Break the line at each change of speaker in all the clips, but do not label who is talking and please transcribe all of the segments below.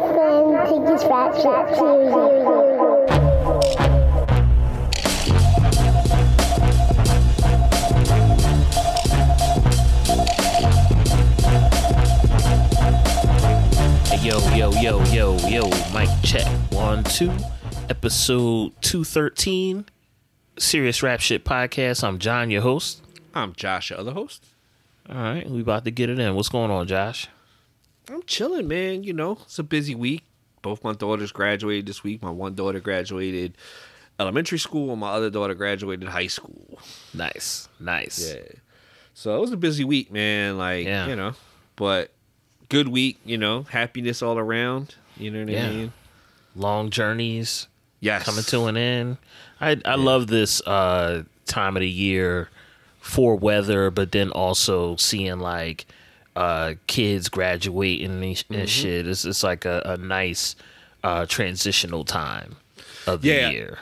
friend Tiggy's Rat Shit series.
Hey, yo, yo, yo, yo, yo, mic check. One, two. Episode 213. Serious Rap Shit Podcast. I'm John, your host.
I'm Josh, your other host.
All right, we about to get it in. What's going on, Josh?
I'm chilling, man. You know, it's a busy week. Both my daughters graduated this week. My one daughter graduated elementary school, and my other daughter graduated high school.
Nice, nice.
Yeah. So it was a busy week, man. Like,
Yeah.
you know, but good week, you know, happiness all around. You know what
Yeah.
I mean?
Long journeys
Yes.
coming to an end. I I love this uh, time of the year for weather, but then also seeing like uh, kids graduating and,
Mm-hmm.
shit. It's it's like a, a nice uh, transitional time of the
Yeah.
year.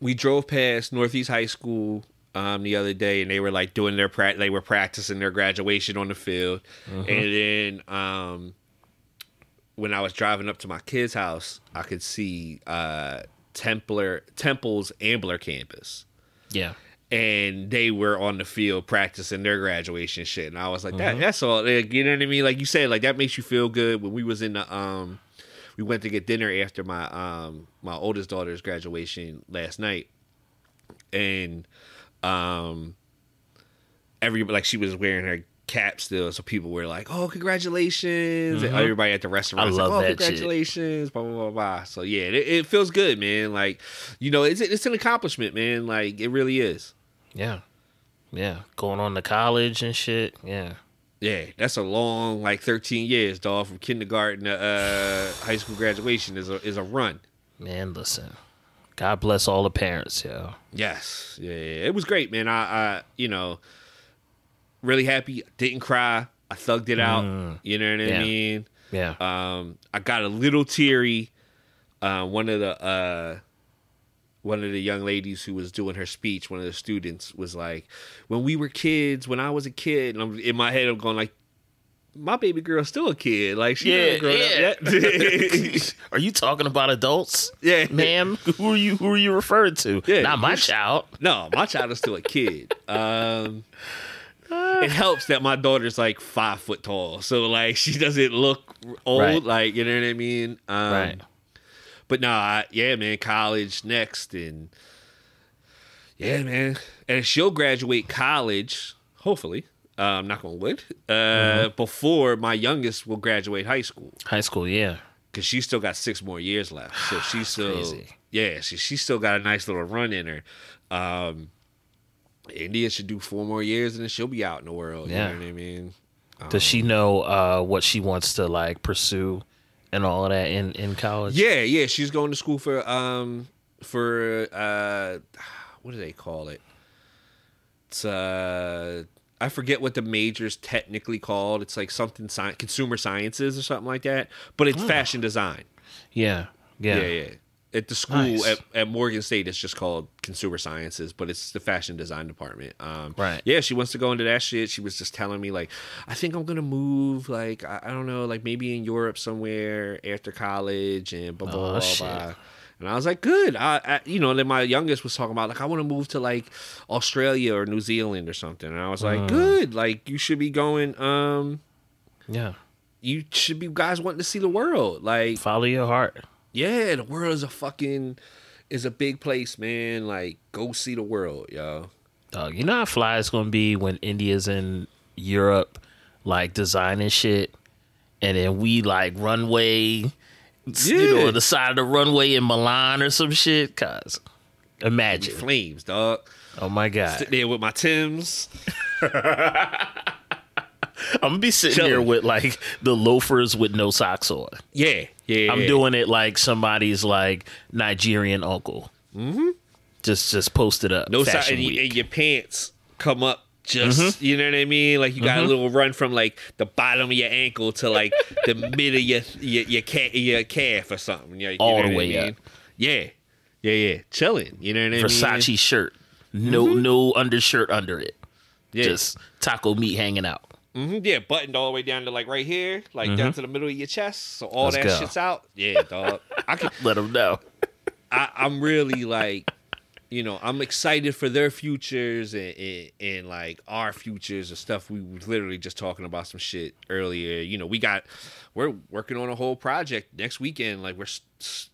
we drove past Northeast High School um, the other day, and they were like doing their pra- they were practicing their graduation on the field, and then um, when I was driving up to my kid's house, I could see uh, Templar Temple's Ambler campus.
Yeah.
And they were on the field practicing their graduation shit, and I was like, "That, that's all." Like, you know what I mean? Like you said, like that makes you feel good. When we was in the, um, we went to get dinner after my um my oldest daughter's graduation last night, and um, every like she was wearing her cap still, so people were like, "Oh, congratulations!" And everybody at the restaurant
I
was like, "Oh,
that shit.
congratulations!" Blah blah blah blah. So yeah, it, it feels good, man. Like you know, it's it's an accomplishment, man. Like it really is.
Yeah. Yeah. Going on to college and shit. Yeah.
Yeah, that's a long like thirteen years, dog, from kindergarten to uh, high school graduation is a is a run.
Man, listen. God bless all the parents, yo.
Yes, yeah, yeah. it was great, man. I, I, you know, really happy. Didn't cry. I thugged it out. You know what I
Yeah.
mean?
Yeah.
Um, I got a little teary. Uh, one of the uh, one of the young ladies who was doing her speech, one of the students was like, "When we were kids, when I was a kid," and I'm in my head, I'm going like, "My baby girl's still a kid. Like she
Yeah, yeah.
up yet."
Are you talking about adults?
Yeah.
Ma'am, who are you who are you referring to?
Yeah,
Not my child.
No, my child is still a kid. Um, it helps that my daughter's like five foot tall, so like she doesn't look old.
Right.
Like you know what I mean? Um,
Right.
But no, I, yeah, man, college next, and yeah, man, and she'll graduate college hopefully. Uh, I'm not gonna wood uh,
Mm-hmm.
before my youngest will graduate high school
High school, yeah.
because she still got six more years left. So she's still,
crazy.
yeah, she she's still got a nice little run in her. Um, India should do four more years and then she'll be out in the world.
Yeah.
You know what I mean?
Does she know uh, what she wants to like pursue and all of that in, in college?
Yeah, yeah, she's going to school for um for uh what do they call it? It's uh I forget what the major's technically called. It's like something sci- consumer sciences or something like that, but it's fashion design.
Yeah. Yeah.
Yeah, yeah. At the school
Nice.
at, at Morgan State, it's just called Consumer Sciences, but it's the fashion design department. Um,
Right.
Yeah, she wants to go into that shit. She was just telling me like, I think I'm gonna move. Like, I, I don't know, like maybe in Europe somewhere after college and blah blah
Oh,
blah.
shit.
blah. And I was like, good. I, I, you know, then my youngest was talking about like, I want to move to like Australia or New Zealand or something. And I was
Mm.
like, good. Like, you should be going. Um,
Yeah.
you should be guys wanting to see the world. Like,
Follow your heart.
Yeah, the world is a fucking is a big place, man. Like, go see the world, yo.
Dog, you know how fly it's gonna be when India's in Europe, like designing shit, and then we like runway, you know, on the side of the runway in Milan or some shit. Cause imagine,
Flames, dog.
oh my god,
Sit there with my Tims.
I'm gonna be sitting
Chilling.
here with like the loafers with no socks on.
Yeah, yeah.
I'm doing it like somebody's like Nigerian uncle. Mm-hmm. Just just it up.
no side, and, and your pants come up. Just
Mm-hmm.
you know what I mean, like you got a little run from like the bottom of your ankle to like the mid of your your your, ca- your calf or something. You know, you
All the
what I
way
mean?
up.
Yeah, yeah, yeah. Chilling. You know what I mean?
Versace shirt. No no undershirt under it.
Yeah.
Just taco meat hanging out.
Hmm yeah, buttoned all the way down to like right here, like down to the middle of your chest, so all
Let's
that
go.
shit's out. Yeah, dog. I can.
Let them know.
I, I'm really like, you know, I'm excited for their futures and, and, and like our futures and stuff. We were literally just talking about some shit earlier. You know, we got, we're working on a whole project next weekend. Like we're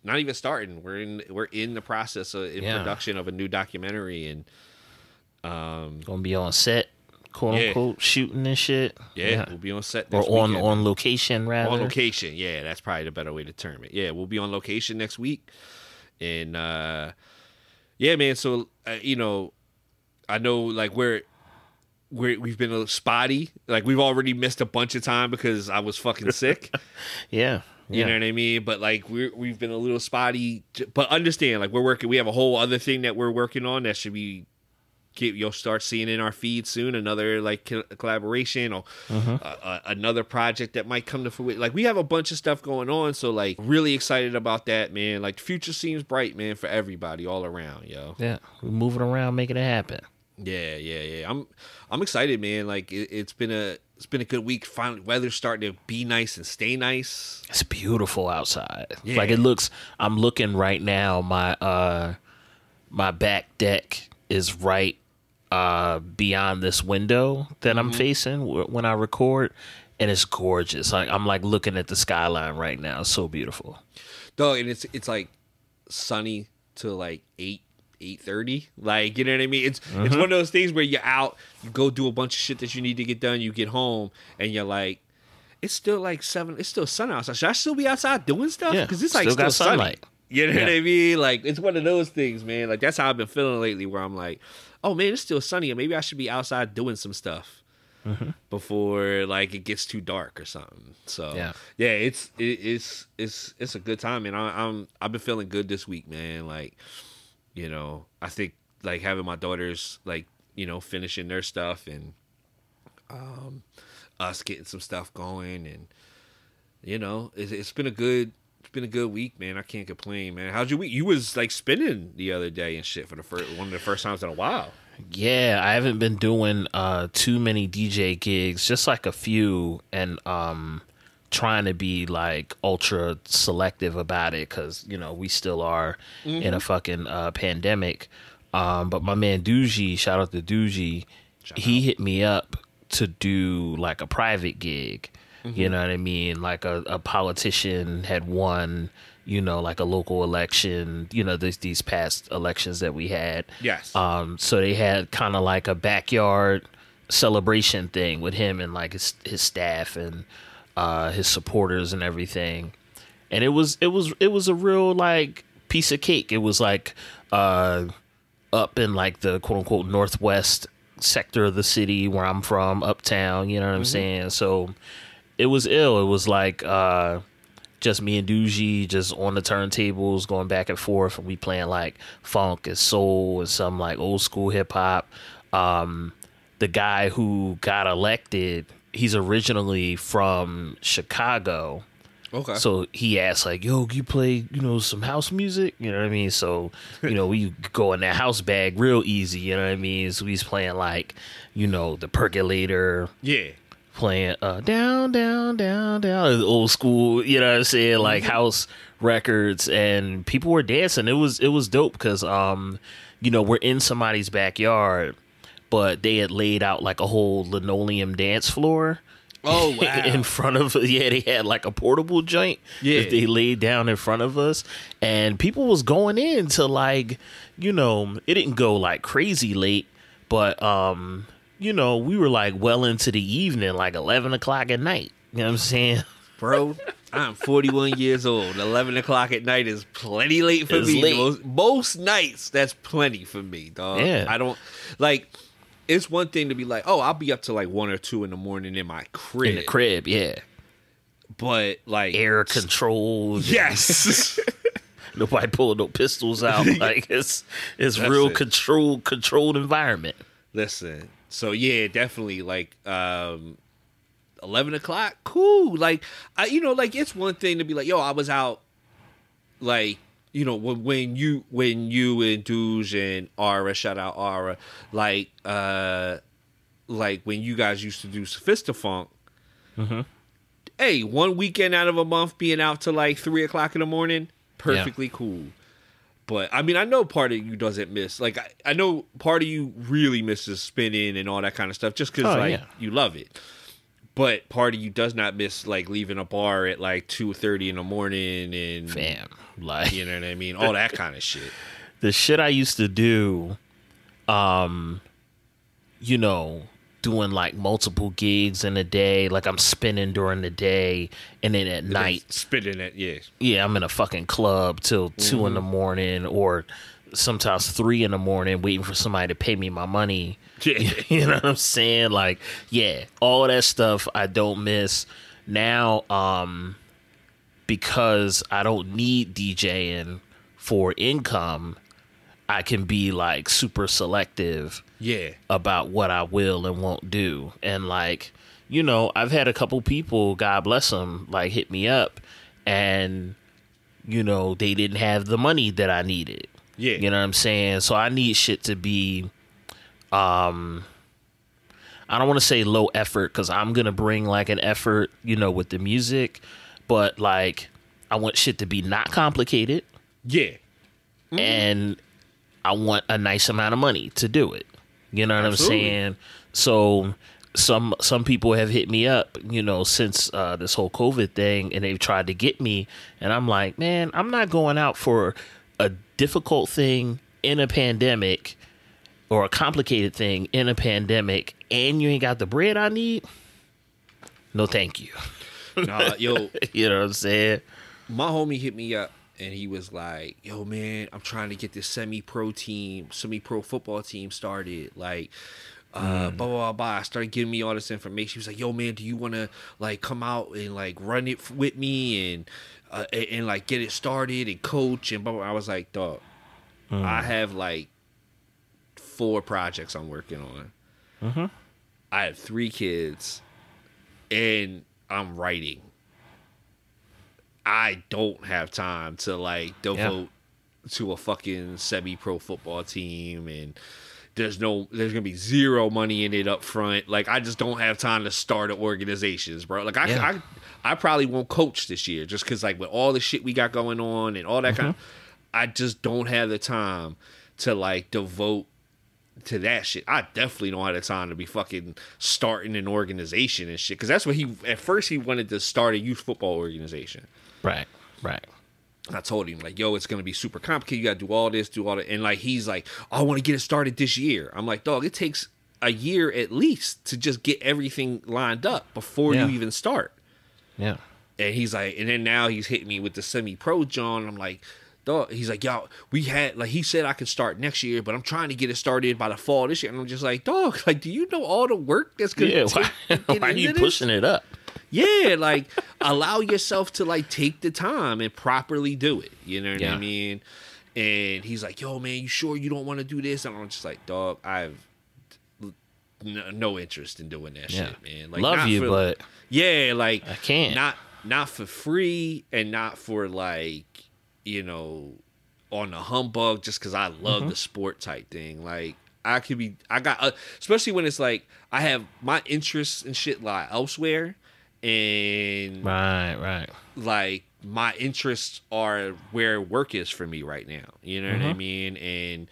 not even starting. We're in, we're in the process of in
Yeah.
production of a new documentary and. Um,
Gonna be on set, quote
Yeah.
unquote, shooting and shit.
yeah, we'll be on set
Or
next
on
weekend.
on location rather.
on location. Yeah, that's probably the better way to term it. Yeah, we'll be on location next week, and uh yeah, man. So uh, you know, I know like we're we're we've been a little spotty. Like we've already missed a bunch of time because I was fucking sick.
Yeah.
You
Yeah.
know what I mean? But like we're we've been a little spotty. But understand, like we're working. We have a whole other thing that we're working on that should be. Get, you'll start seeing in our feed soon another like co- collaboration or
Mm-hmm.
uh, uh, another project that might come to fruition. Like we have a bunch of stuff going on, so like really excited about that, man. Like the future seems bright, man, for everybody all around, yo.
Yeah. We're moving around, making it happen.
Yeah, yeah, yeah. I'm I'm excited, man. Like it, it's been a it's been a good week. Finally, weather's starting to be nice and stay nice.
It's beautiful outside.
Yeah.
Like it looks I'm looking right now, my uh my back deck is right uh beyond this window that I'm facing wh- when I record and it's gorgeous. Like I'm like looking at the skyline right now. It's so beautiful.
Dog, and it's it's like sunny to like eight eight thirty. Like you know what I mean? It's it's one of those things where you're out, you go do a bunch of shit that you need to get done. You get home and you're like, it's still like seven. It's still sun outside. Should I still be outside doing stuff?
Yeah,
because it's like
still
still,
got
sunny.
sunlight.
You know what I mean? Like it's one of those things, man. Like that's how I've been feeling lately. Where I'm like, oh man, it's still sunny, and maybe I should be outside doing some stuff
Mm-hmm.
before like it gets too dark or something. So
Yeah.
yeah, it's it, it's it's it's a good time, and I, I'm I've been feeling good this week, man. Like you know, I think like having my daughters like you know finishing their stuff and um us getting some stuff going and you know it's, it's been a good it's been a good week man. I can't complain man. How's your week? You was like spinning the other day and shit for the first one of the first times in a while.
Yeah, I haven't been doing uh too many DJ gigs, just like a few and um trying to be like ultra selective about it cuz you know, we still are in a fucking uh pandemic. Um but my man Doogie, shout out to Doogie, he hit me up to do like a private gig. You know what I mean? Like a, a politician had won, you know, like a local election, you know, this, these past elections that we had.
Yes.
Um, so they had kind of like a backyard celebration thing with him and like his his staff and uh, his supporters and everything. And it was it was it was a real like piece of cake. It was like uh, up in like the quote unquote northwest sector of the city where I'm from, uptown. You know what I'm saying? So it was ill. It was like uh, just me and Doogie just on the turntables going back and forth, and we playing like funk and soul and some like old school hip hop. Um, the guy who got elected, he's originally from Chicago.
okay
So he asked like, "Yo, you play, you know, some house music?" You know what I mean? So, you know, we go in that house bag real easy. You know what I mean? So he's playing like, you know, the percolator,
yeah
playing uh down, down, down, down, old school. You know what I'm saying? Like house records, and people were dancing. It was it was dope because um, you know, we're in somebody's backyard, but they had laid out like a whole linoleum dance floor
oh wow
in front of yeah they had like a portable joint
Yeah.
that they laid down in front of us and people was going in to like you know it didn't go like crazy late but um you know we were like well into the evening like 11 o'clock at night. You know what i'm saying?
Bro i'm 41 years old. 11 o'clock at night is plenty late for
It's
me.
late.
Most, most nights that's plenty for me dog.
Yeah.
i don't like it's one thing to be like oh i'll be up to like one or two in the morning in my crib.
In the crib yeah.
But like
air controlled.
Yes.
Nobody pulling no pistols out. Like it's it's
That's
real
it.
controlled controlled environment.
Listen so yeah definitely like um 11 o'clock cool like I, you know like it's one thing to be like yo i was out like you know when when you when you and Duge and Aura shout out Aura like uh like when you guys used to do Sophistafunk.
Mm-hmm.
Hey, one weekend out of a month being out to like three o'clock in the morning, perfectly cool. But I mean, I know part of you doesn't miss. Like, I, I know part of you really misses spinning and all that kind of stuff, just because
Oh,
like
yeah.
you love it. But part of you does not miss like leaving a bar at like two thirty in the morning and
Fam, like
you know what I mean, all that kind of shit.
the shit I used to do, um, you know, doing like multiple gigs in a day, like I'm spinning during the day, and then at night,
spinning it, yeah.
yeah, I'm in a fucking club till 2 in the morning, or sometimes three in the morning, waiting for somebody to pay me my money.
Yeah.
you know what I'm saying? Like, yeah, all that stuff I don't miss. Now, um, because I don't need DJing for income, I can be like super selective
Yeah.
about what I will and won't do. And like, you know, I've had a couple people, God bless them, like hit me up and you know, they didn't have the money that I needed.
Yeah.
You know what I'm saying? So I need shit to be um I don't want to say low effort cuz I'm going to bring like an effort, you know, with the music, but like I want shit to be not complicated
Yeah.
and I want a nice amount of money to do it. You know what
Absolutely.
I'm saying? So some some people have hit me up, you know, since uh, this whole COVID thing, and they've tried to get me, and I'm like, man, I'm not going out for a difficult thing in a pandemic or a complicated thing in a pandemic, and you ain't got the bread I need. No, thank you.
Nah, yo,
you know what I'm saying?
my homie hit me up and he was like, "Yo, man, I'm trying to get this semi-pro team, semi-pro football team started. Like, uh, blah blah blah." blah. I started giving me all this information. He was like, "Yo, man, do you want to like come out and like run it f- with me and uh, and, and, like get it started and coach and blah blah?" I was like, "Dog, I have like four projects I'm working on. I have three kids, and I'm writing." I don't have time to like devote to a fucking semi pro football team and there's no there's gonna be zero money in it up front. Like I just don't have time to start organizations, bro. Like I
Yeah.
I, I probably won't coach this year just cause like with all the shit we got going on and all that mm-hmm. kind of I just don't have the time to like devote to that shit. I definitely don't have the time to be fucking starting an organization and shit. Cause that's what he at first he wanted to start a youth football organization.
Right, right.
I told him like, yo, it's gonna be super complicated. You gotta do all this, do all that, and like he's like, I want to get it started this year. I'm like, dog, it takes a year at least to just get everything lined up before
Yeah.
you even start.
Yeah.
And he's like, and then now he's hitting me with the semi-pro John. I'm like, dog. He's like, yo, we had like he said I could start next year, but I'm trying to get it started by the fall this year. And I'm just like, dog, like, do you know all the work that's gonna
Yeah,
take
why, why are you
this?
pushing it up?
Yeah, like allow yourself to like take the time and properly do it. You know what
Yeah.
I mean? And he's like, "Yo, man, you sure you don't want to do this?" And I'm just like, "Dog, I've no, no interest in doing that
Yeah.
shit, man. Like,
Love you,
for-
but
yeah, like
I can't.
not not for free and not for like you know on the humbug just because I love
Mm-hmm.
the sport type thing. Like I could be, I got, uh, especially when it's like I have my interests and shit lie elsewhere, and
right, right.
like my interests are where work is for me right now. You know what I
Mhm.
mean? And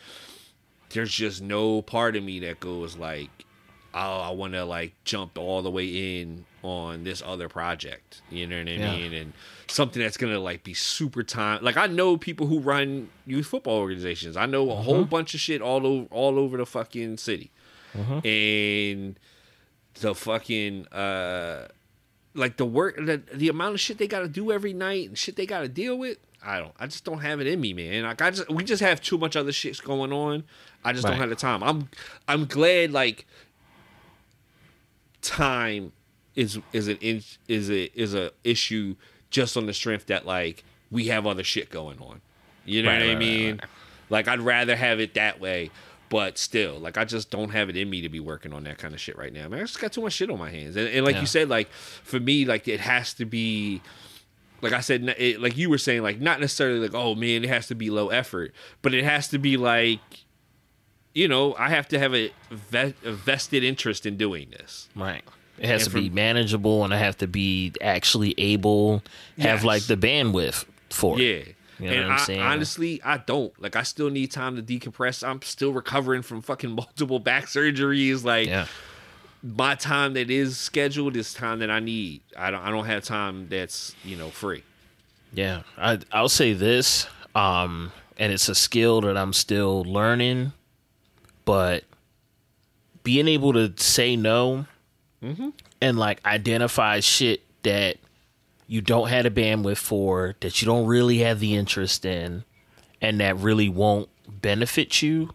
there's just no part of me that goes like, oh, I want to like jump all the way in on this other project. You know what I
Yeah.
mean? And something that's gonna like be super time. Like I know people who run youth football organizations. I know a whole bunch of shit all over all over the fucking city, and the fucking uh like the work the, the amount of shit they got to do every night and shit they got to deal with i don't i just don't have it in me man. Like i just we just have too much other shit going on. I just
Right.
don't have the time. I'm i'm glad like time is is an in, is a is a issue just on the strength that like we have other shit going on. You know
Right,
what i
right, right,
mean? like i'd rather have it that way but still like i just don't have it in me to be working on that kind of shit right now man i just got too much shit on my hands and, and like
Yeah.
you said like for me like it has to be like I said, it, like you were saying, like not necessarily like, oh man, it has to be low effort, but it has to be like you know, I have to have a, ve- a vested interest in doing this.
Right. It has
And
to be manageable, and I have to be actually able have
Yes.
like the bandwidth for it.
Yeah.
You know
and I, honestly, I don't. Like, I still need time to decompress. I'm still recovering from fucking multiple back surgeries. Like,
Yeah.
my time that is scheduled is time that I need. I don't. I don't have time that's you know free.
Yeah, I I'll say this, um, and it's a skill that I'm still learning, but being able to say no and like identify shit that you don't have the bandwidth for, that you don't really have the interest in, and that really won't benefit you.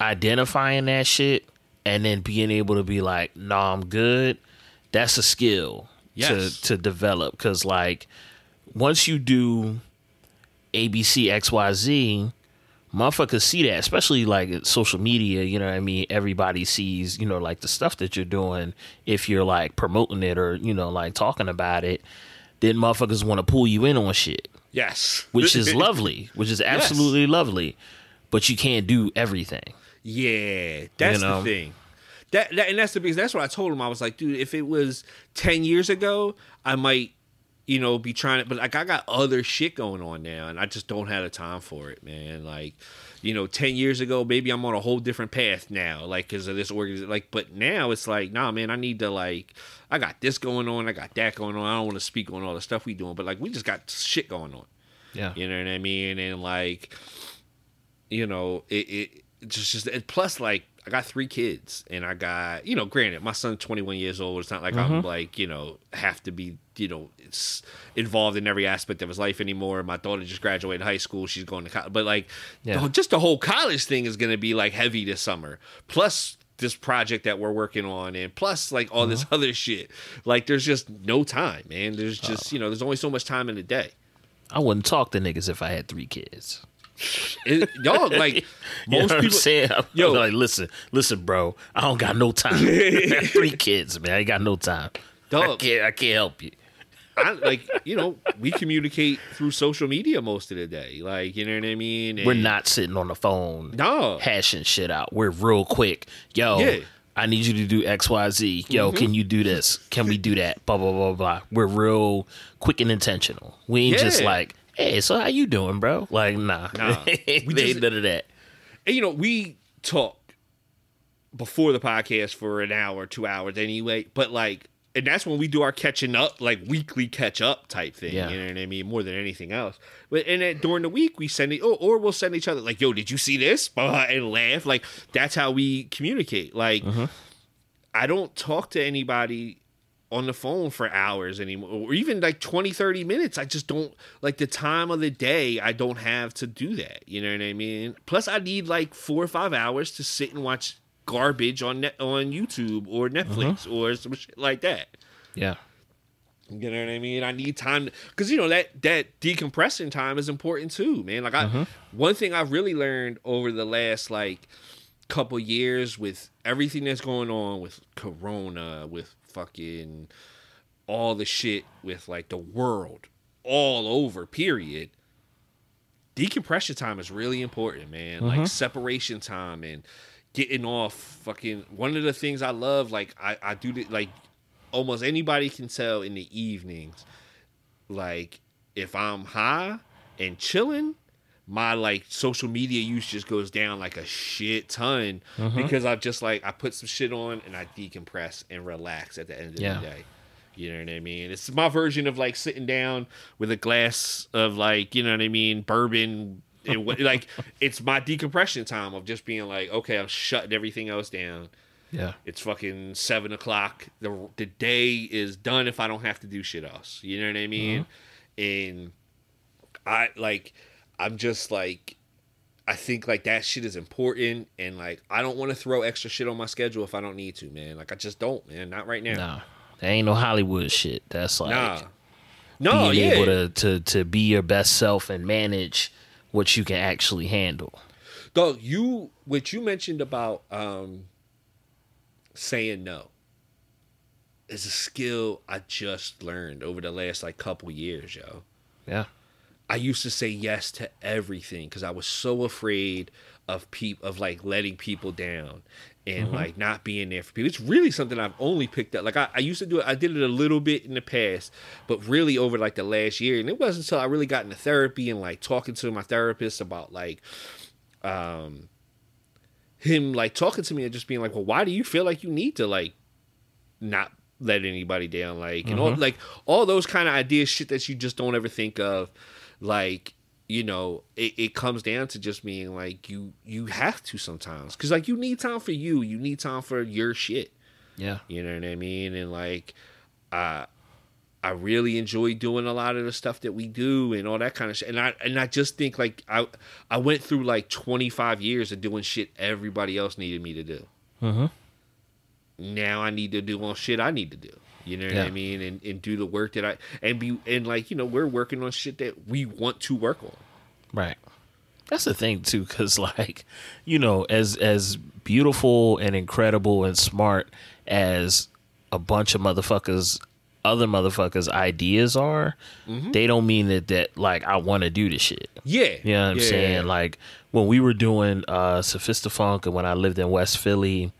Identifying that shit and then being able to be like, "Nah, I'm good." That's a skill
Yes.
to to develop because like once you do ABC XYZ, motherfuckers see that, especially like social media, you know what I mean? Everybody sees, you know, like the stuff that you're doing if you're like promoting it or, you know, like talking about it, then motherfuckers want to pull you in on shit,
Yes,
which is lovely, which is absolutely lovely, but you can't do everything.
Yeah, that's
You know?
the thing. That, that and that's the because that's what I told him. I was like, dude, if it was ten years ago, I might, you know, be trying to. But like, I got other shit going on now, and I just don't have the time for it, man. Like, you know, ten years ago, maybe I'm on a whole different path now, like because of this organization. Like, but now it's like, nah, man, I need to like, I got this going on, I got that going on. I don't want to speak on all the stuff we doing, but like, we just got shit going on.
Yeah.
You know what I mean? And like, you know, it, it just, just and plus like I got three kids and I got you know, granted, my son's twenty one years old. It's not like I'm mm-hmm. like you know have to be you know it's involved in every aspect of his life anymore. My daughter just graduated high school. She's going to college, but like
Yeah.
the- just the whole college thing is going to be like heavy this summer. Plus. This project that we're working on, and plus like all this uh-huh. other shit, like there's just no time, man. There's just uh. you know, there's only so much time in a day.
I wouldn't talk to niggas if I had three kids.
It, dog, like
You know
most
what I'm
people,
saying? I'm
Yo.
like, listen, listen, bro. I don't got no time. I three kids, man. I ain't got no time. I
Dog.
can't. I can't help you.
I, like you know, we communicate through social media most of the day. Like you know what I mean.
We're not sitting on the phone
No.
hashing shit out. We're real quick. Yo,
Yeah. Mm-hmm.
I need you to do X, Y, Z. Yo, can you do this? Can we do that? Blah blah blah blah. We're real quick and intentional. We ain't just like, hey, so how you doing, bro? Like, nah,
Nah.
we
We
ain't
just-
none of that.
And you know, we talk before the podcast for an hour, two hours anyway. But like, and that's when we do our catching up, like weekly catch up type thing.
Yeah.
You know what I mean? More than anything else. But and then during the week we send it, or, or we'll send each other like, "Yo, did you see this?" And laugh. Like that's how we communicate. Like mm-hmm. I don't talk to anybody on the phone for hours anymore or even like 20 30 minutes i just don't like the time of the day i don't have to do that you know what i mean plus i need like four or five hours to sit and watch garbage on net on youtube or netflix uh-huh. or some shit like that
Yeah,
you know what I mean? I need time because you know that that decompressing time is important too, man. Like I, uh-huh. one thing I've really learned over the last like couple years with everything that's going on with Corona, with fucking all the shit with like the world all over. Period. Decompression time is really important, man. Like uh-huh. separation time and getting off. Fucking one of the things I love, like I I do the, like almost anybody can tell in the evenings like if i'm high and chilling my like social media use just goes down like a shit ton uh-huh. because i just like i put some shit on and i decompress and relax at the end of
Yeah.
the day you know what i mean it's my version of like sitting down with a glass of like you know what i mean bourbon and like it's my decompression time of just being like okay i'm shutting everything else down
yeah,
it's fucking seven o'clock. The the day is done if I don't have to do shit else. You know what I mean? Uh-huh. And I like I'm just like I think like that shit is important and like I don't want to throw extra shit on my schedule if I don't need to, man. Like I just don't, man. Not right now.
nah. There ain't no Hollywood shit. That's like
Nah. No,
being
yeah.
able to, to to be your best self and manage what you can actually handle.
Dog, you what you mentioned about um saying no is a skill I just learned over the last like couple years, yo.
Yeah.
I used to say yes to everything because I was so afraid of peop of like letting people down and like not being there for people. It's really something I've only picked up. Like I, I used to do it, I did it a little bit in the past, but really over like the last year. And it wasn't until I really got into therapy and like talking to my therapist about like um him like talking to me and just being like, Well, why do you feel like you need to like not let anybody down? Like and all like all those kind of ideas, shit that you just don't ever think of. Like you know it, it comes down to just being like you you have to sometimes because like you need time for you you need time for your shit
Yeah.
you know what i mean and like uh i really enjoy doing a lot of the stuff that we do and all that kind of shit and i and i just think like i i went through like 25 years of doing shit everybody else needed me to do
Mm-hmm.
now I need to do on shit I need to do. You know what
Yeah.
I mean? And and do the work that I and be and like, you know, we're working on shit that we want to work on.
Right. That's the thing too, because like, you know, as as beautiful and incredible and smart as a bunch of motherfuckers, other motherfuckers' ideas are, they don't mean that that like I want to do this shit.
Yeah.
You know what I'm
Yeah.
saying? Like when we were doing uh Sophistafunk and when I lived in West Philly,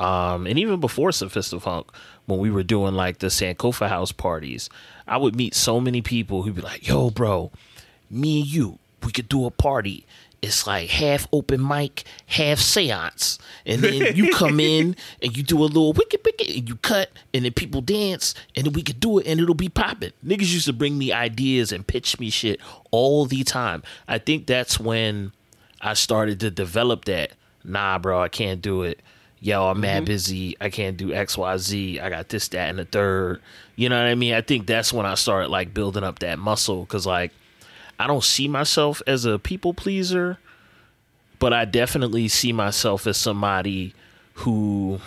um, and even before Sophistafunk, when we were doing like the Sankofa house parties, I would meet so many people who'd be like, yo, bro, me and you, we could do a party. It's like half open mic, half seance. And then you come in and you do a little wicked wicked and you cut and then people dance and then we could do it and it'll be popping. Niggas used to bring me ideas and pitch me shit all the time. I think that's when I started to develop that. Nah, bro, I can't do it. Yo, I'm mad busy. I can't do X, Y, Z. I got this, that, and the third. You know what I mean? I think that's when I started like building up that muscle because like I don't see myself as a people pleaser, but I definitely see myself as somebody who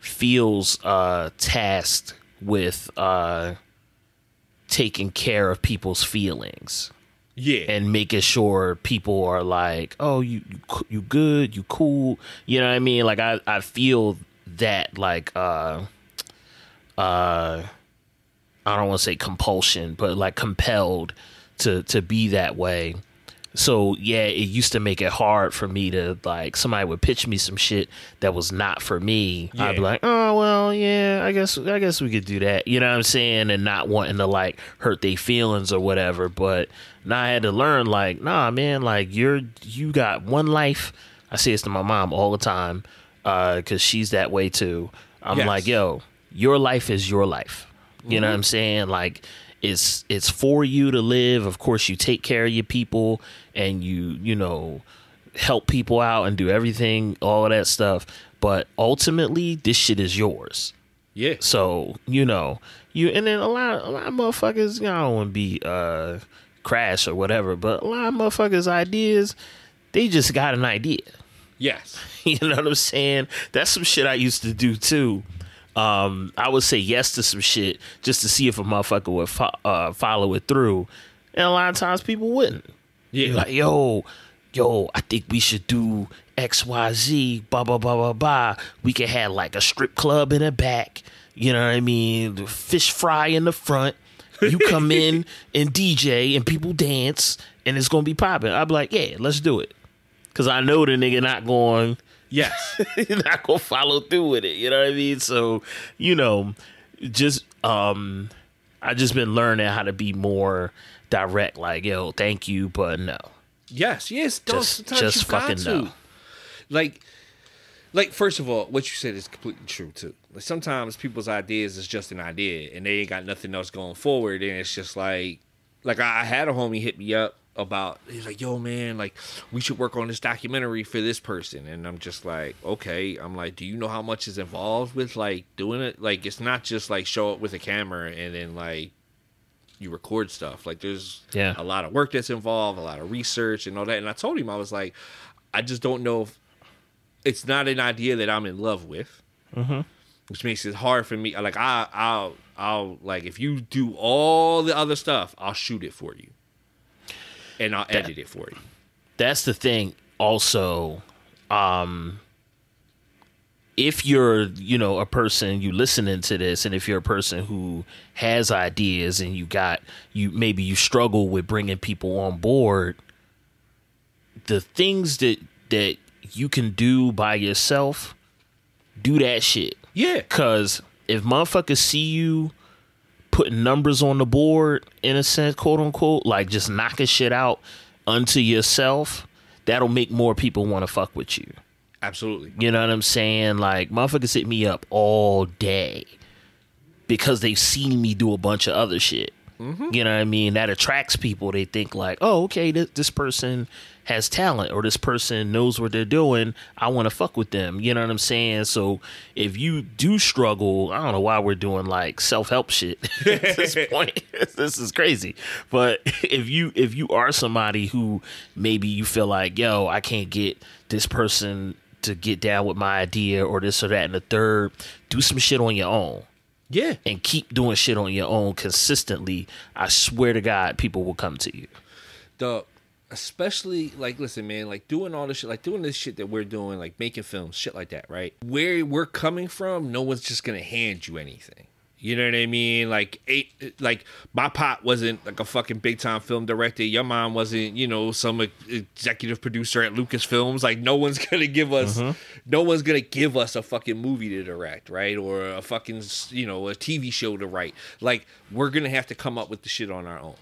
feels uh tasked with uh taking care of people's feelings
Yeah.
and making sure people are like, "Oh, you you, you good, you cool." You know what I mean? Like I I feel that like uh uh I don't want to say compulsion, but like compelled to to be that way. So yeah, it used to make it hard for me to like somebody would pitch me some shit that was not for me. I'd be like, oh well, yeah, I guess I guess we could do that. You know what I'm saying? And not wanting to like hurt their feelings or whatever. But now I had to learn like, nah, man, like you're you got one life. I say this to my mom all the time, uh, because she's that way too. I'm
Yes.
like, yo, your life is your life. You know what I'm saying? Like it's it's for you to live. Of course, you take care of your people and you you know help people out and do everything, all of that stuff. But ultimately, this shit is yours.
yeah.
So you know you and then a lot a lot of motherfuckers. You know, I don't want to be uh crash or whatever, but a lot of motherfuckers' ideas, they just got an idea.
Yes.
You know what I'm saying? That's some shit I used to do too. Um, I would say yes to some shit just to see if a motherfucker would fo- uh, follow it through, and a lot of times people wouldn't.
Yeah.
You're like, yo, yo, I think we should do X, Y, Z, blah, blah, blah, blah, blah. We could have like a strip club in the back. You know what I mean? Fish fry in the front. You come in and DJ and people dance and it's gonna be popping. I'd be like, yeah, let's do it. Cause I know the nigga not going
yes.
You're not gonna follow through with it. You know what I mean? So, you know, just um I just been learning how to be more direct, like, yo, thank you, but no.
Yes, yes. Don't,
Just- just fucking no.
Like, like first of all, what you said is completely true too. Like sometimes people's ideas is just an idea, and they ain't got nothing else going forward, and it's just like, like I, I had a homie hit me up about. He's like, "Yo, man, like we should work on this documentary for this person," and I'm just like, "Okay." I'm like, "Do you know how much is involved with like doing it? Like, it's not just like show up with a camera and then like." You record stuff like there's
Yeah.
a lot of work that's involved, a lot of research and all that. And I told him I was like, I just don't know if it's not an idea that I'm in love with, mm-hmm. which makes it hard for me. Like I, I'll, I'll like if you do all the other stuff, I'll shoot it for you, and I'll edit it for you.
That's the thing also. Um if you're, you know, a person you listening to this and if you're a person who has ideas and you got you maybe you struggle with bringing people on board the things that that you can do by yourself, do that shit.
Yeah.
Cause if motherfuckers see you putting numbers on the board in a sense, quote unquote, like just knocking shit out unto yourself, that'll make more people want to fuck with you.
Absolutely.
You know what I'm saying? Like motherfuckers hit me up all day because they've seen me do a bunch of other shit. Mm-hmm. You know what I mean? That attracts people. They think like, oh, okay, this, this person has talent or this person knows what they're doing. I want to fuck with them. You know what I'm saying? So if you do struggle, I don't know why we're doing like self help shit at this point. this is crazy. But if you if you are somebody who maybe you feel like, yo, I can't get this person to get down with my idea or this or that and the third, do some shit on your own
Yeah.
and keep doing shit on your own consistently, I swear to God, people will come to you.
the especially like listen man like doing all this shit like doing this shit that we're doing like making films shit like that right where we're coming from no one's just gonna hand you anything you know what i mean? Like eight like my pop wasn't like a fucking big time film director. Your mom wasn't you know some executive producer at lucasfilms. Like no one's gonna give us no one's gonna give us a fucking movie to direct right? Or a fucking you know a tv show to write. Like we're gonna have to come up with the shit on our own.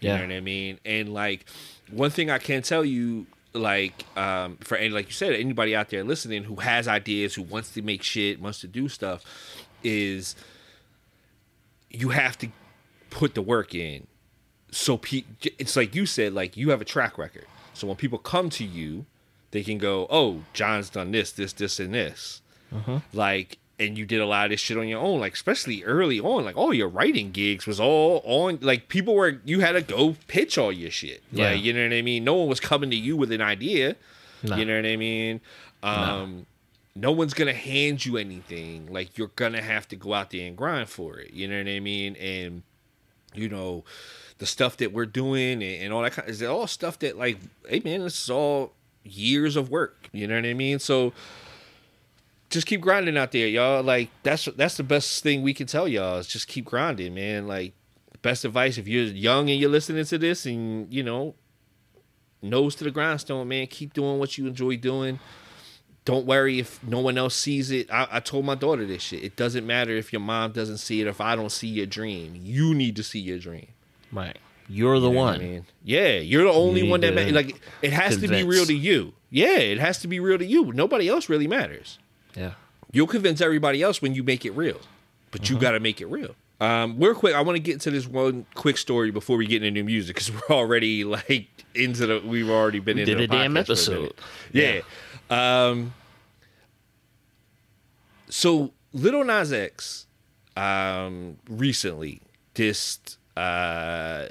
You
Yeah.
know what I mean? And like one thing I can tell you, like um, for any like you said, anybody out there listening who has ideas, who wants to make shit, wants to do stuff, is you have to put the work in. So pe- it's like you said, like you have a track record. So when people come to you, they can go, "Oh, John's done this, this, this, and this." Like, and you did a lot of this shit on your own. Like, especially early on, like all your writing gigs was all on. Like, people were you had to go pitch all your shit.
Yeah.
Like, you know what I mean? No one was coming to you with an idea.
No.
You know what I mean? Um, no one's gonna hand you anything. Like you're gonna have to go out there and grind for it. You know what I mean? And you know, the stuff that we're doing and, and all that kind is all stuff that like, hey man, this is all years of work. You know what I mean? So just keep grinding out there, y'all. Like that's that's the best thing we can tell y'all is just keep grinding, man. Like best advice if you're young and you're listening to this and you know nose to the grindstone, man. Keep doing what you enjoy doing. Don't worry if no one else sees it. I, I told my daughter this shit. It doesn't matter if your mom doesn't see it, if I don't see your dream. You need to see your dream.
Right. You're the
You know
one.
I mean? Yeah, you're the only
need
one that matters. like. It has to be real to you. Yeah, it has to be real to you. Nobody else really matters.
Yeah.
You'll convince everybody else when you make it real, but you got to make it real. Um, real quick, I want to get into this one quick story before we get into new music because we're already like into the. We've already been
We
into
did
the
a damn episode.
minute. Yeah. Um. So Lil Nas X, um, recently dissed uh,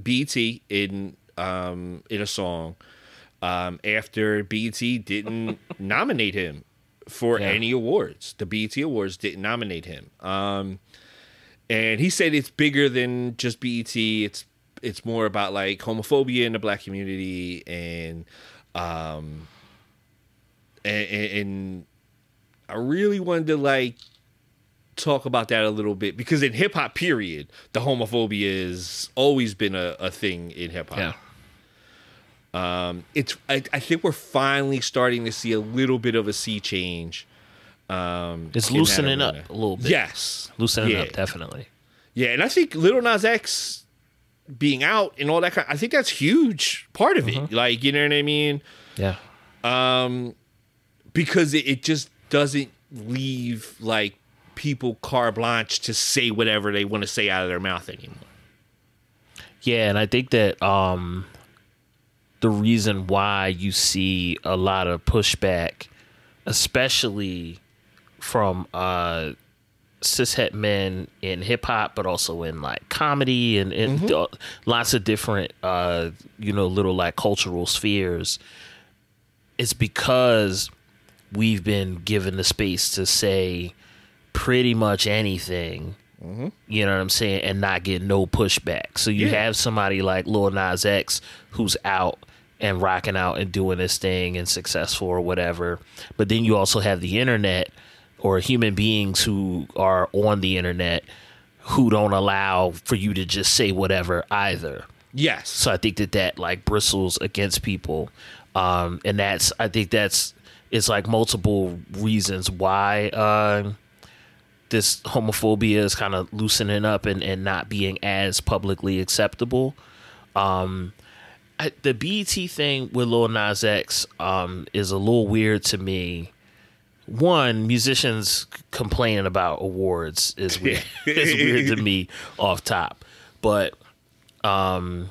BET in um in a song, um after BET didn't nominate him for
Yeah.
any awards. The BET Awards didn't nominate him. Um, and he said it's bigger than just BET. It's it's more about like homophobia in the black community and um and, and, I really wanted to like talk about that a little bit because in hip hop period, the homophobia has always been a, a thing in hip hop.
Yeah.
Um, it's I, I think we're finally starting to see a little bit of a sea change. Um,
It's loosening up a little bit.
Yes,
Loosening
yeah.
up, definitely.
Yeah, and I think Lil Nas X being out and all that kind, I think that's huge part of
Mm-hmm.
it. Like you know what I mean?
Yeah.
Um, because it, it just doesn't leave like people carte blanche to say whatever they want to say out of their mouth anymore.
Yeah, and I think that um the reason why you see a lot of pushback, especially from uh cishet men in hip hop, but also in like comedy and, and uh, lots of different uh you know little like cultural spheres, it's because we've been given the space to say pretty much anything you know what I'm saying, and not get no pushback. So you
Yeah.
have somebody like Lil Nas X who's out and rocking out and doing this thing and successful or whatever. But then you also have the internet or human beings who are on the internet who don't allow for you to just say whatever either.
Yes.
So I think that that like bristles against people, um, and that's I think that's it's like multiple reasons why uh, this homophobia is kind of loosening up and, and not being as publicly acceptable. Um, I, the BET thing with Lil Nas X um, is a little weird to me. One, musicians complaining about awards is weird. it's weird to me off top, but um,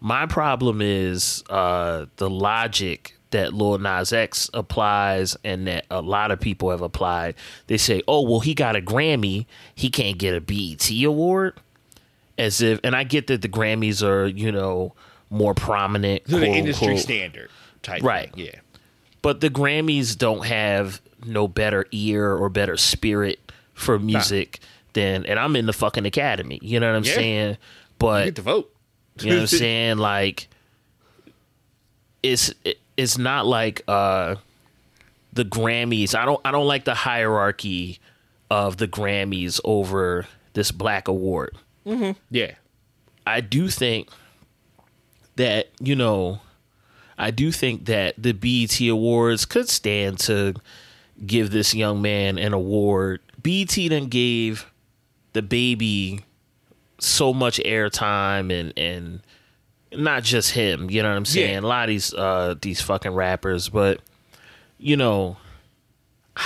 my problem is uh, the logic that Lil Nas X applies and that a lot of people have applied. They say, "Oh, well, he got a Grammy, he can't get a BET award." As if, and I get that the Grammys are, you know, more prominent,
To the industry
unquote.
standard type.
Right.
thing, Yeah.
but the Grammys don't have no better ear or better spirit for music than, and I'm in the fucking academy. You know what I'm
Yeah.
saying?
You
But
get to vote.
you know what I'm saying? Like, it's it, it's not like uh the Grammys. I don't I don't like the hierarchy of the Grammys over this Black Award.
Yeah.
I do think that you know, I do think that the BET Awards could stand to give this young man an award. BET then gave the baby so much airtime and and not just him. You know what I'm saying?
Yeah.
A lot of these uh these fucking rappers, but you know,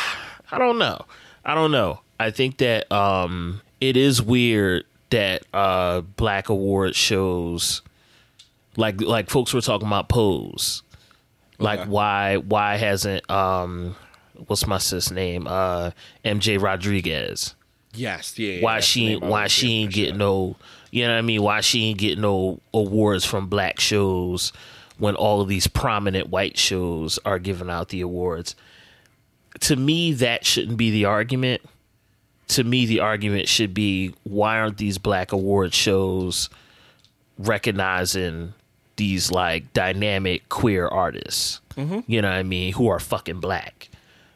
I don't know. I don't know. I think that um it is weird that uh black award shows like like folks were talking about pose. Like
Okay.
why why hasn't um what's my sis name? Uh MJ Rodriguez.
Yes. Yeah. yeah,
Why she why she ain't get
sure.
no you know what I mean? Why she ain't getting no awards from black shows when all of these prominent white shows are giving out the awards? To me, that shouldn't be the argument. To me, the argument should be why aren't these black award shows recognizing these like dynamic queer artists? You know what I mean? Who are fucking black.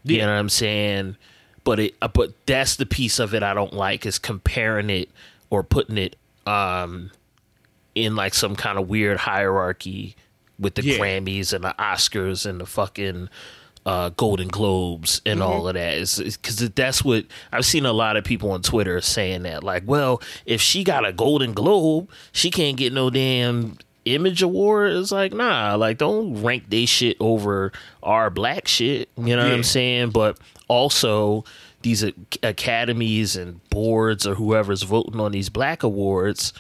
You know what I'm saying? But it, uh, but that's the piece of it I don't like is comparing it or putting it um in like some kind of weird hierarchy with the
Yeah.
Grammys and the Oscars and the fucking uh, Golden Globes and
Mm-hmm.
all of that. because that's what I've seen a lot of people on Twitter saying that. Like, well, if she got a Golden Globe, she can't get no damn image award. It's like, nah, like don't rank they shit over our black shit. You know what I'm saying? But also these academies and boards or whoever's voting on these black awards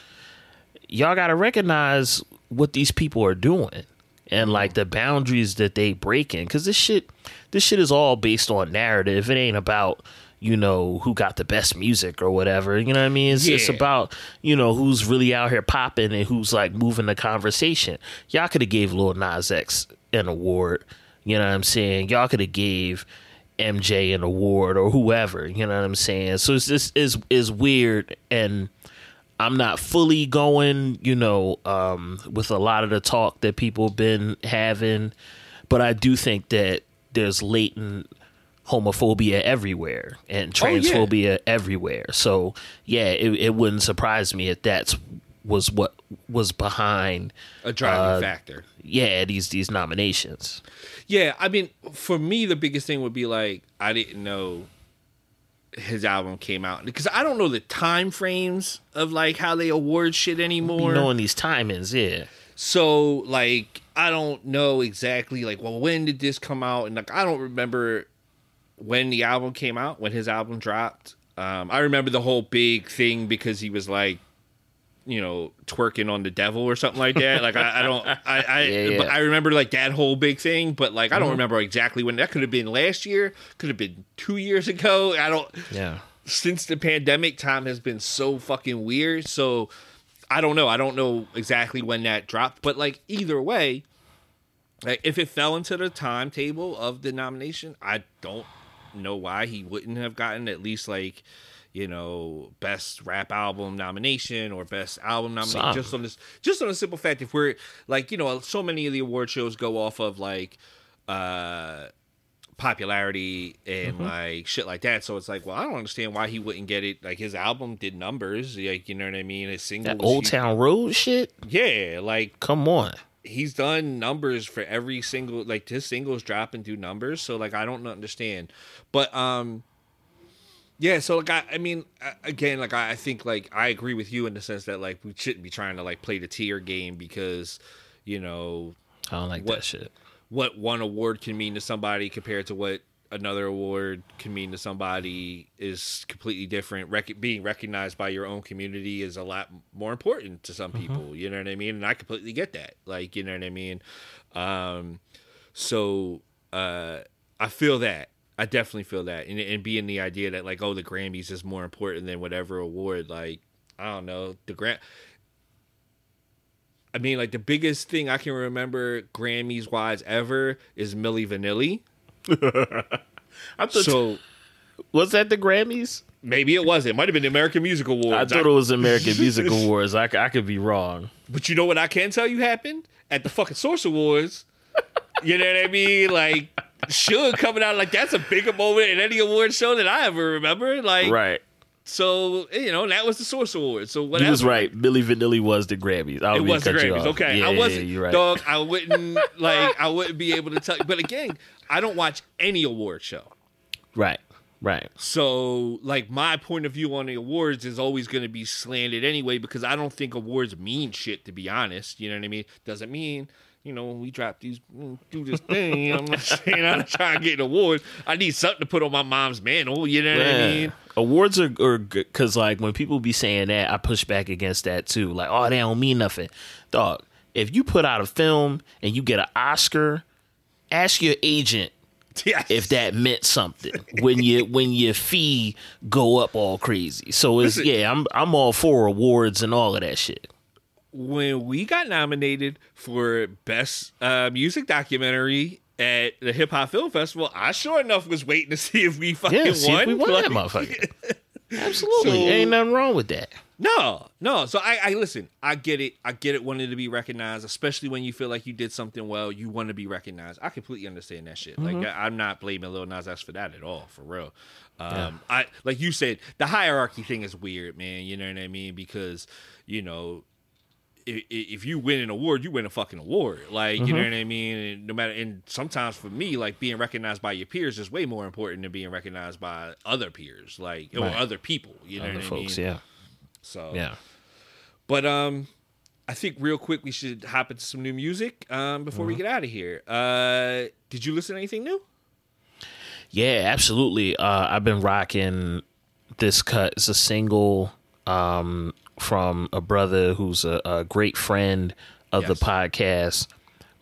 y'all got to recognize what these people are doing and like the boundaries that they breaking. Because this shit this shit is all based on narrative. It ain't about you know who got the best music or whatever. You know what i mean? It's, it's about you know who's really out here popping and who's like moving the conversation. Y'all could have gave lil nas x an award. You know what i'm saying? Y'all could have gave mj an award or whoever you know what i'm saying so it's this is is weird and I'm not fully going, you know, um, with a lot of the talk that people have been having, but I do think that there's latent homophobia everywhere and
Oh, yeah.
transphobia everywhere. So yeah, it, it wouldn't surprise me if that's was what was behind
a driving
uh,
factor.
yeah these these nominations.
Yeah, I mean, for me, the biggest thing would be like I didn't know his album came out because I don't know the time frames of like how they award shit anymore.
Knowing these timings, yeah.
So like I don't know exactly like well when did this come out and like I don't remember when the album came out when his album dropped. Um, I remember the whole big thing because he was like you know twerking on the devil or something like that. Like I, I don't I I,
Yeah, yeah.
I remember like that whole big thing, but like I don't mm-hmm. remember exactly when that could have been last year, could have been two years ago. I don't
Yeah.
since the pandemic time has been so fucking weird so i don't know i don't know exactly when that dropped but like either way like if it fell into the timetable of the nomination i don't know why he wouldn't have gotten at least like you know best rap album nomination or best album nomination just on this just on a simple fact if we're like you know so many of the award shows go off of like uh popularity and like shit like that. So it's like, well, I don't understand why he wouldn't get it. Like his album did numbers, like you know what I mean. His single,
That Old
huge.
Town Road shit.
yeah, like
Come on.
he's done numbers for every single like his singles drop and do numbers so like i don't understand but um yeah so like i, I mean again like I, I think like i agree with you in the sense that like we shouldn't be trying to like play the tier game because you know
I don't like
What-
that shit.
what one award can mean to somebody compared to what another award can mean to somebody is completely different. Rec- being recognized by your own community is a lot more important to some people. You know what I mean? And I completely get that. Like, you know what I mean? Um, so uh, I feel that. I definitely feel that. And, and being the idea that, like, oh, the Grammys is more important than whatever award, like, I don't know. The Gram. I mean, like the biggest thing I can remember Grammys wise ever is Milli Vanilli.
I thought
So
was that the Grammys?
maybe it was. It might have been the American Music Awards.
I thought it was American Music Awards. I, I could be wrong.
But you know what I can tell you happened at the fucking Source Awards. you know what I mean? Like Suge coming out like that's a bigger moment in any award show that I ever remember. Like
Right.
so, you know, that was the Source Awards. So whatever.
You was right. Billy Vanilli was the Grammys. I
It was the Grammys. Okay,
Yeah,
I
yeah,
wasn't.
you're right.
Dog, I wouldn't like. I wouldn't be able to tell. But again, I don't watch any award show.
Right. Right.
So, like, my point of view on the awards is always going to be slanted anyway because I don't think awards mean shit, to be honest. You know what I mean? Doesn't mean, you know, we drop these, mm, do this thing. You know I'm not saying I'm trying to get an award. I need something to put on my mom's mantle. You know what I mean?
Awards are, are good because, like, when people be saying that, I push back against that too. Like, oh, they don't mean nothing. Dog, if you put out a film and you get an Oscar, ask your agent
Yes.
if that meant something when you when your fee go up all crazy. So it's
Listen.
yeah, I'm I'm all for awards and all of that shit.
When we got nominated for best uh, music documentary at the Hip Hop Film Festival, I sure enough was waiting to see if we fucking
Yeah, see
won.
if we won
Like,
that motherfucker. Absolutely,
So-
ain't nothing wrong with that.
No, no. So I, I listen. I get it. I get it. Wanting to be recognized, especially when you feel like you did something well, you want to be recognized. I completely understand that shit. Like I, I'm not blaming Lil Nas X for that at all, for real. Um, I like you said, the hierarchy thing is weird, man. You know what I mean? Because you know, if, if you win an award, you win a fucking award. Like you know what I mean. And no matter, and sometimes for me, like being recognized by your peers is way more important than being recognized by other peers, like or other people. You know
Other
what
folks,
I mean?
yeah,
So
yeah.
but um, I think real quick we should hop into some new music um before
Mm-hmm.
we get out of here. Uh, did you listen to anything new?
Yeah, absolutely. Uh, I've been rocking this cut. It's a single um, from a brother who's a, a great friend of
Yes.
the podcast.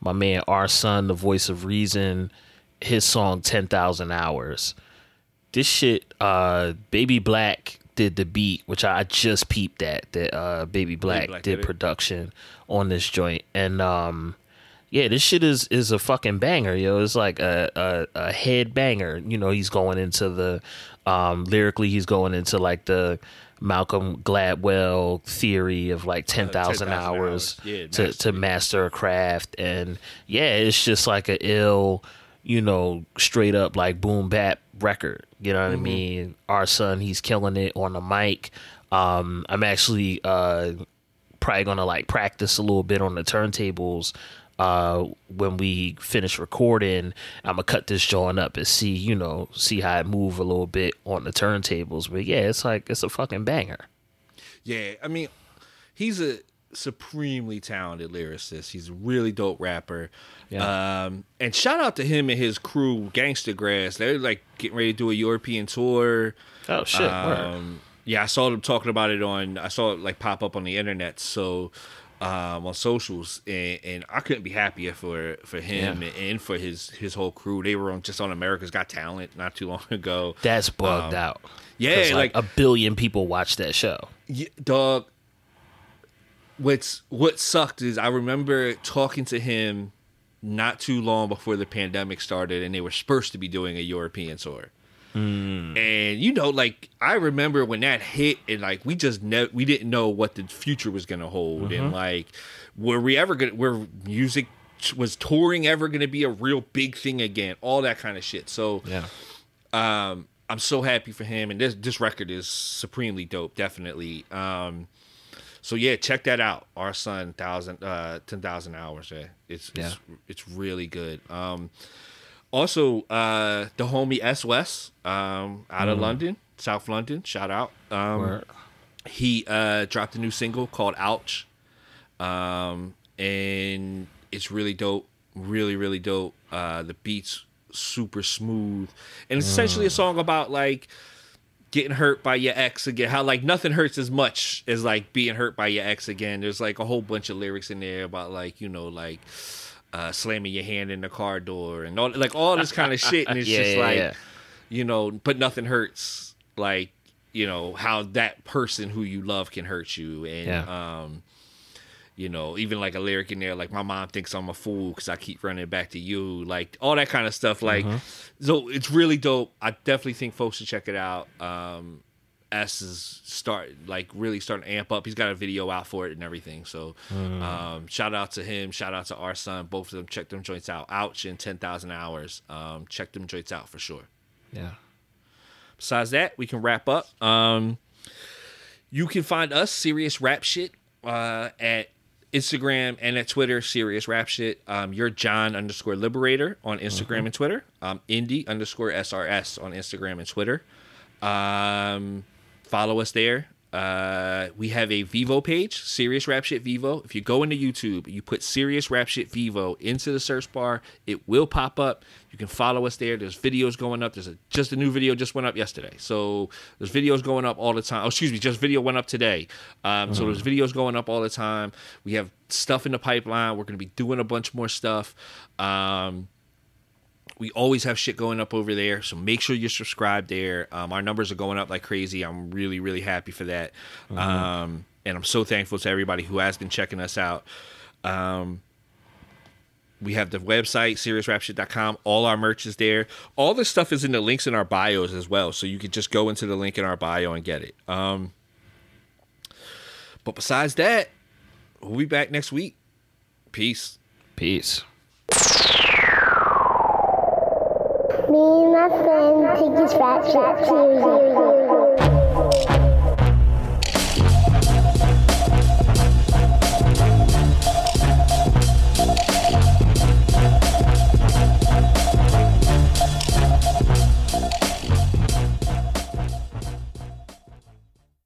My man, R-SON, the voice of reason. His song "Ten Thousand Hours." This shit, uh, Baby Black did the beat, which I just peeped at. That uh, Baby Black,
Black
did
did
production on this joint, and um, yeah, this shit is is a fucking banger, yo. It's like a a, a head banger. You know, he's going into the um lyrically, he's going into like the Malcolm Gladwell theory of like ten thousand
10,000
hours,
hours. Yeah,
to
mastery.
to master a craft, and yeah, it's just like a ill, you know, straight up like boom bap record. You know what I mean? R-SON, he's killing it on the mic. Um, I'm actually uh probably gonna like practice a little bit on the turntables uh when we finish recording i'm gonna cut this joint up and see you know see how it move a little bit on the turntables but yeah it's like it's a fucking banger
Yeah, I mean, he's a supremely talented lyricist. He's a really dope rapper.
Yeah.
Um, and shout out to him and his crew, Gangsta Grass. They're like getting ready to do a European tour.
oh shit.
Um, yeah, I saw them talking about it on. I saw it like pop up on the internet. So um, on socials, and, and I couldn't be happier for for him
Yeah.
and, and for his his whole crew. They were on just on America's Got Talent not too long ago.
that's bugged out
Yeah,
like,
like-
a billion people watch that show
Yeah, dog. What's what sucked is I remember talking to him not too long before the pandemic started, and they were supposed to be doing a European tour. And you know, like I remember when that hit, and like we just ne- we didn't know what the future was gonna hold, and like were we ever gonna were music was touring ever going to be a real big thing again? All that kind of shit. So
Yeah.
um, I'm so happy for him, and this this record is supremely dope, definitely. Um, so yeah, check that out. R-SON, thousand, uh, ten thousand hours. Yeah, it's it's it's really good. Um, also, uh, the homie S West, um, out of London, South London. Shout out. Um, he uh, dropped a new single called "Ouch," um, and it's really dope. Really, really dope. Uh, the beats super smooth, and it's essentially a song about like getting hurt by your ex again. How like nothing hurts as much as like being hurt by your ex again. There's like a whole bunch of lyrics in there about like you know like uh, slamming your hand in the car door and all like all this kind of shit, and it's
Yeah,
just
yeah,
like
yeah.
you know, but nothing hurts like you know how that person who you love can hurt you, and um, you know, even like a lyric in there, like my mom thinks I'm a fool because I keep running back to you, like all that kind of stuff. Like, so it's really dope. I definitely think folks should check it out. Um, S is start like really starting to amp up. He's got a video out for it and everything. So, um, shout out to him. Shout out to R-SON. Both of them. Check them joints out. Ouch in ten thousand hours. Um, check them joints out for sure.
Yeah.
Besides that, we can wrap up. Um, you can find us serious rap shit uh, at Instagram and at Twitter. Serious rap shit. Um, you're John underscore Liberator on Instagram and Twitter. Um, Indie underscore SRS on Instagram and Twitter. Um, follow us there. Uh, we have a Vevo page, Serious Rap Shit Vevo. If you go into YouTube, you put Serious Rap Shit Vevo into the search bar, it will pop up. You can follow us there. There's videos going up. There's a, just a new video just went up yesterday. So there's videos going up all the time. Oh, excuse me, just video went up today. Um, So there's videos going up all the time. We have stuff in the pipeline. We're going to be doing a bunch more stuff. Um, we always have shit going up over there so make sure you're subscribed there. Um, our numbers are going up like crazy. I'm really really happy for that. Um, and i'm so thankful to everybody who has been checking us out. Um, we have the website seriousrapshit.com all our merch is there. All this stuff is in the links in our bios as well so you could just go into the link in our bio and get it. Um, but besides that we'll be back next week. Peace.
Peace.
Me and my friend